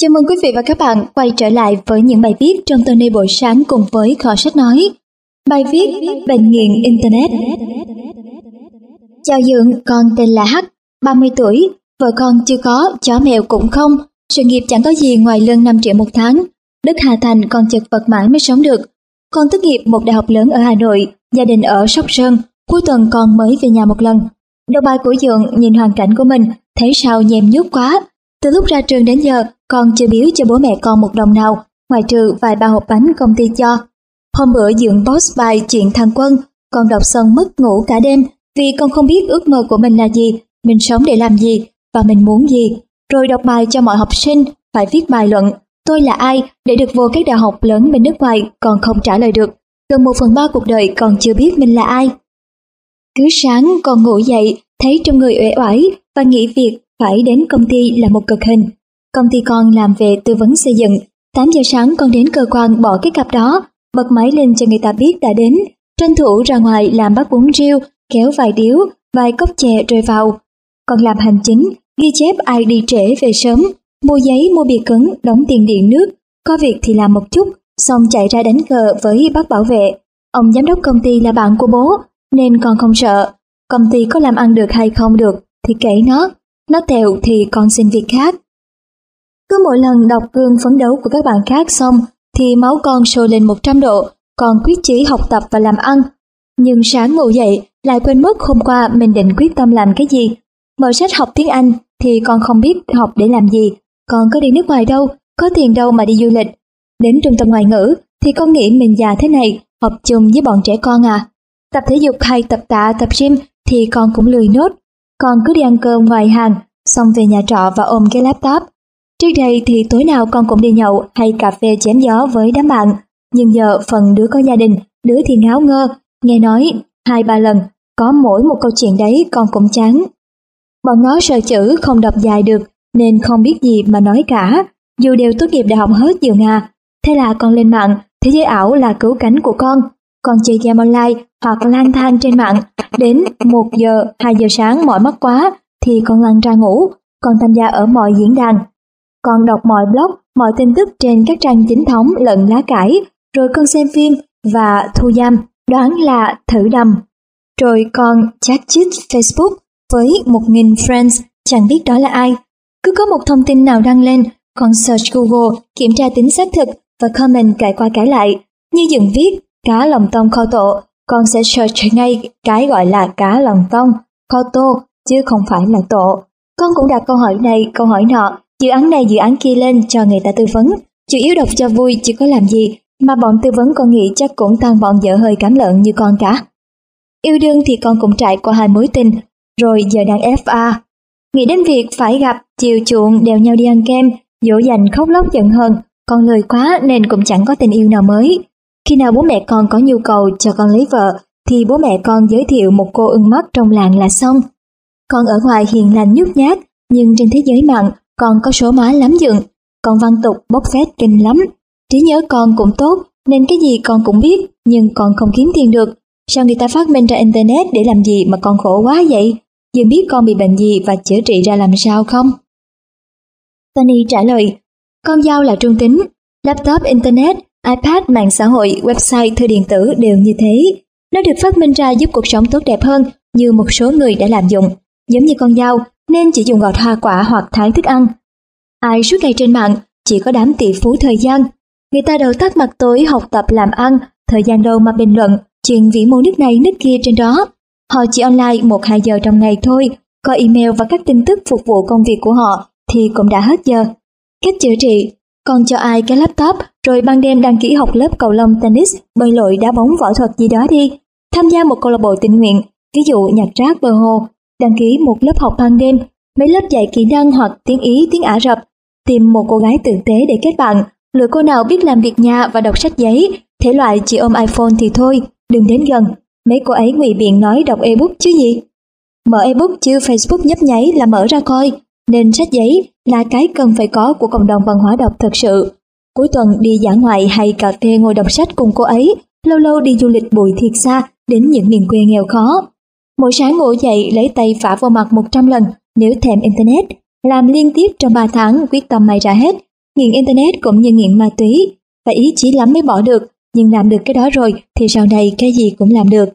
Chào mừng quý vị và các bạn quay trở lại với những bài viết trong Tony buổi sáng cùng với kho sách nói. Bài viết Bệnh nghiện Internet Chào Dượng, con tên là H, 30 tuổi, vợ con chưa có, chó mèo cũng không, sự nghiệp chẳng có gì ngoài lương 5 triệu một tháng. Đất Hà Thành còn chật vật mãi mới sống được. Con tốt nghiệp một đại học lớn ở Hà Nội, gia đình ở Sóc Sơn, cuối tuần con mới về nhà một lần. Đầu bài của Dượng nhìn hoàn cảnh của mình, thấy sao nhèm nhút quá. Từ lúc ra trường đến giờ, con chưa biếu cho bố mẹ con một đồng nào, ngoài trừ vài ba hộp bánh công ty cho. Hôm bữa dựng boss bài chuyện thằng Quân, con đọc xong mất ngủ cả đêm vì con không biết ước mơ của mình là gì, mình sống để làm gì và mình muốn gì. Rồi đọc bài cho mọi học sinh, phải viết bài luận tôi là ai để được vô các đại học lớn bên nước ngoài còn không trả lời được. Gần một phần ba cuộc đời còn chưa biết mình là ai. Cứ sáng con ngủ dậy, thấy trong người uể oải và nghĩ việc phải đến công ty là một cực hình. Công ty con làm về tư vấn xây dựng. 8 giờ sáng con đến cơ quan bỏ cái cặp đó, bật máy lên cho người ta biết đã đến. Tranh thủ ra ngoài làm bát bún riêu, kéo vài điếu, vài cốc chè rơi vào. Còn làm hành chính, ghi chép ai đi trễ về sớm, mua giấy mua bìa cứng, đóng tiền điện nước. Có việc thì làm một chút, xong chạy ra đánh cờ với bác bảo vệ. Ông giám đốc công ty là bạn của bố, nên con không sợ. Công ty có làm ăn được hay không được thì kể nó, nó tèo thì con xin việc khác. Cứ mỗi lần đọc gương phấn đấu của các bạn khác xong thì máu con sôi lên 100 độ, còn quyết chí học tập và làm ăn. Nhưng sáng ngủ dậy lại quên mất hôm qua mình định quyết tâm làm cái gì. Mở sách học tiếng Anh thì con không biết học để làm gì, con có đi nước ngoài đâu, có tiền đâu mà đi du lịch. Đến trung tâm ngoại ngữ thì con nghĩ mình già thế này, học chung với bọn trẻ con à. Tập thể dục hay tập tạ, tập gym thì con cũng lười nốt. Con cứ đi ăn cơm ngoài hàng, xong về nhà trọ và ôm cái laptop. Trước đây thì tối nào con cũng đi nhậu hay cà phê chém gió với đám bạn. Nhưng giờ phần đứa có gia đình, đứa thì ngáo ngơ, nghe nói hai ba lần, có mỗi một câu chuyện đấy con cũng chán. Bọn nó sợ chữ không đọc dài được nên không biết gì mà nói cả, dù đều tốt nghiệp đại học hết dường à. Thế là con lên mạng, thế giới ảo là cứu cánh của con. Con chơi game online hoặc lang thang trên mạng, đến 1 giờ, 2 giờ sáng mỏi mắt quá thì con lăn ra ngủ, con tham gia ở mọi diễn đàn. Con đọc mọi blog, mọi tin tức trên các trang chính thống lẫn lá cải, rồi con xem phim và thu giam, đoán là thử đầm. Rồi con chat chít Facebook với 1.000 friends, chẳng biết đó là ai. Cứ có một thông tin nào đăng lên, con search Google, kiểm tra tính xác thực và comment cải qua cải lại. Như dựng viết, cá lòng tông kho tổ, con sẽ search ngay cái gọi là cá lòng tông, kho tô, chứ không phải là tổ. Con cũng đặt câu hỏi này, câu hỏi nọ, dự án này dự án kia lên cho người ta tư vấn. Chủ yếu đọc cho vui chứ có làm gì, mà bọn tư vấn con nghĩ chắc cũng toàn bọn vợ hơi cám lợn như con cả. Yêu đương thì con cũng trải qua hai mối tình, rồi giờ đang FA. Nghĩ đến việc phải gặp, chiều chuộng, đèo nhau đi ăn kem, dỗ dành khóc lóc giận hờn, con lười quá nên cũng chẳng có tình yêu nào mới. Khi nào bố mẹ con có nhu cầu cho con lấy vợ, thì bố mẹ con giới thiệu một cô ưng mắt trong làng là xong. Con ở ngoài hiền lành nhút nhát, nhưng trên thế giới mạng con có số má lắm dựng. Con văn tục bốc phét kinh lắm. Trí nhớ con cũng tốt, nên cái gì con cũng biết, nhưng con không kiếm tiền được. Sao người ta phát minh ra Internet để làm gì mà con khổ quá vậy? Dương biết con bị bệnh gì và chữa trị ra làm sao không? Tony trả lời, con dao là trung tính, laptop, internet, iPad, mạng xã hội, website, thư điện tử đều như thế. Nó được phát minh ra giúp cuộc sống tốt đẹp hơn như một số người đã làm dụng. Giống như con dao, nên chỉ dùng gọt hoa quả hoặc thái thức ăn. Ai suốt ngày trên mạng, chỉ có đám tỷ phú thời gian. Người ta đầu tắt mặt tối học tập làm ăn, thời gian đâu mà bình luận, chuyện vĩ mô nước này nước kia trên đó. Họ chỉ online một hai giờ trong ngày thôi, có email và các tin tức phục vụ công việc của họ thì cũng đã hết giờ. Cách chữa trị, còn cho ai cái laptop rồi ban đêm đăng ký học lớp cầu lông tennis, bơi lội, đá bóng, võ thuật gì đó đi. Tham gia một câu lạc bộ tình nguyện, ví dụ nhặt rác bờ hồ, đăng ký một lớp học ban đêm, mấy lớp dạy kỹ năng hoặc tiếng Ý, tiếng Ả Rập, tìm một cô gái tử tế để kết bạn, lựa cô nào biết làm việc nhà và đọc sách giấy, thể loại chỉ ôm iPhone thì thôi, đừng đến gần, mấy cô ấy ngụy biện nói đọc ebook chứ gì. Mở ebook chứ Facebook nhấp nháy là mở ra coi, nên sách giấy là cái cần phải có của cộng đồng văn hóa đọc thật sự. Cuối tuần đi dã ngoại hay cà phê ngồi đọc sách cùng cô ấy, lâu lâu đi du lịch bụi thiệt xa đến những miền quê nghèo khó. Mỗi sáng ngủ dậy lấy tay phả vào mặt 100 lần nếu thèm Internet, làm liên tiếp trong 3 tháng quyết tâm may ra hết. nghiện Internet cũng như nghiện ma túy, phải ý chí lắm mới bỏ được, nhưng làm được cái đó rồi thì sau này cái gì cũng làm được.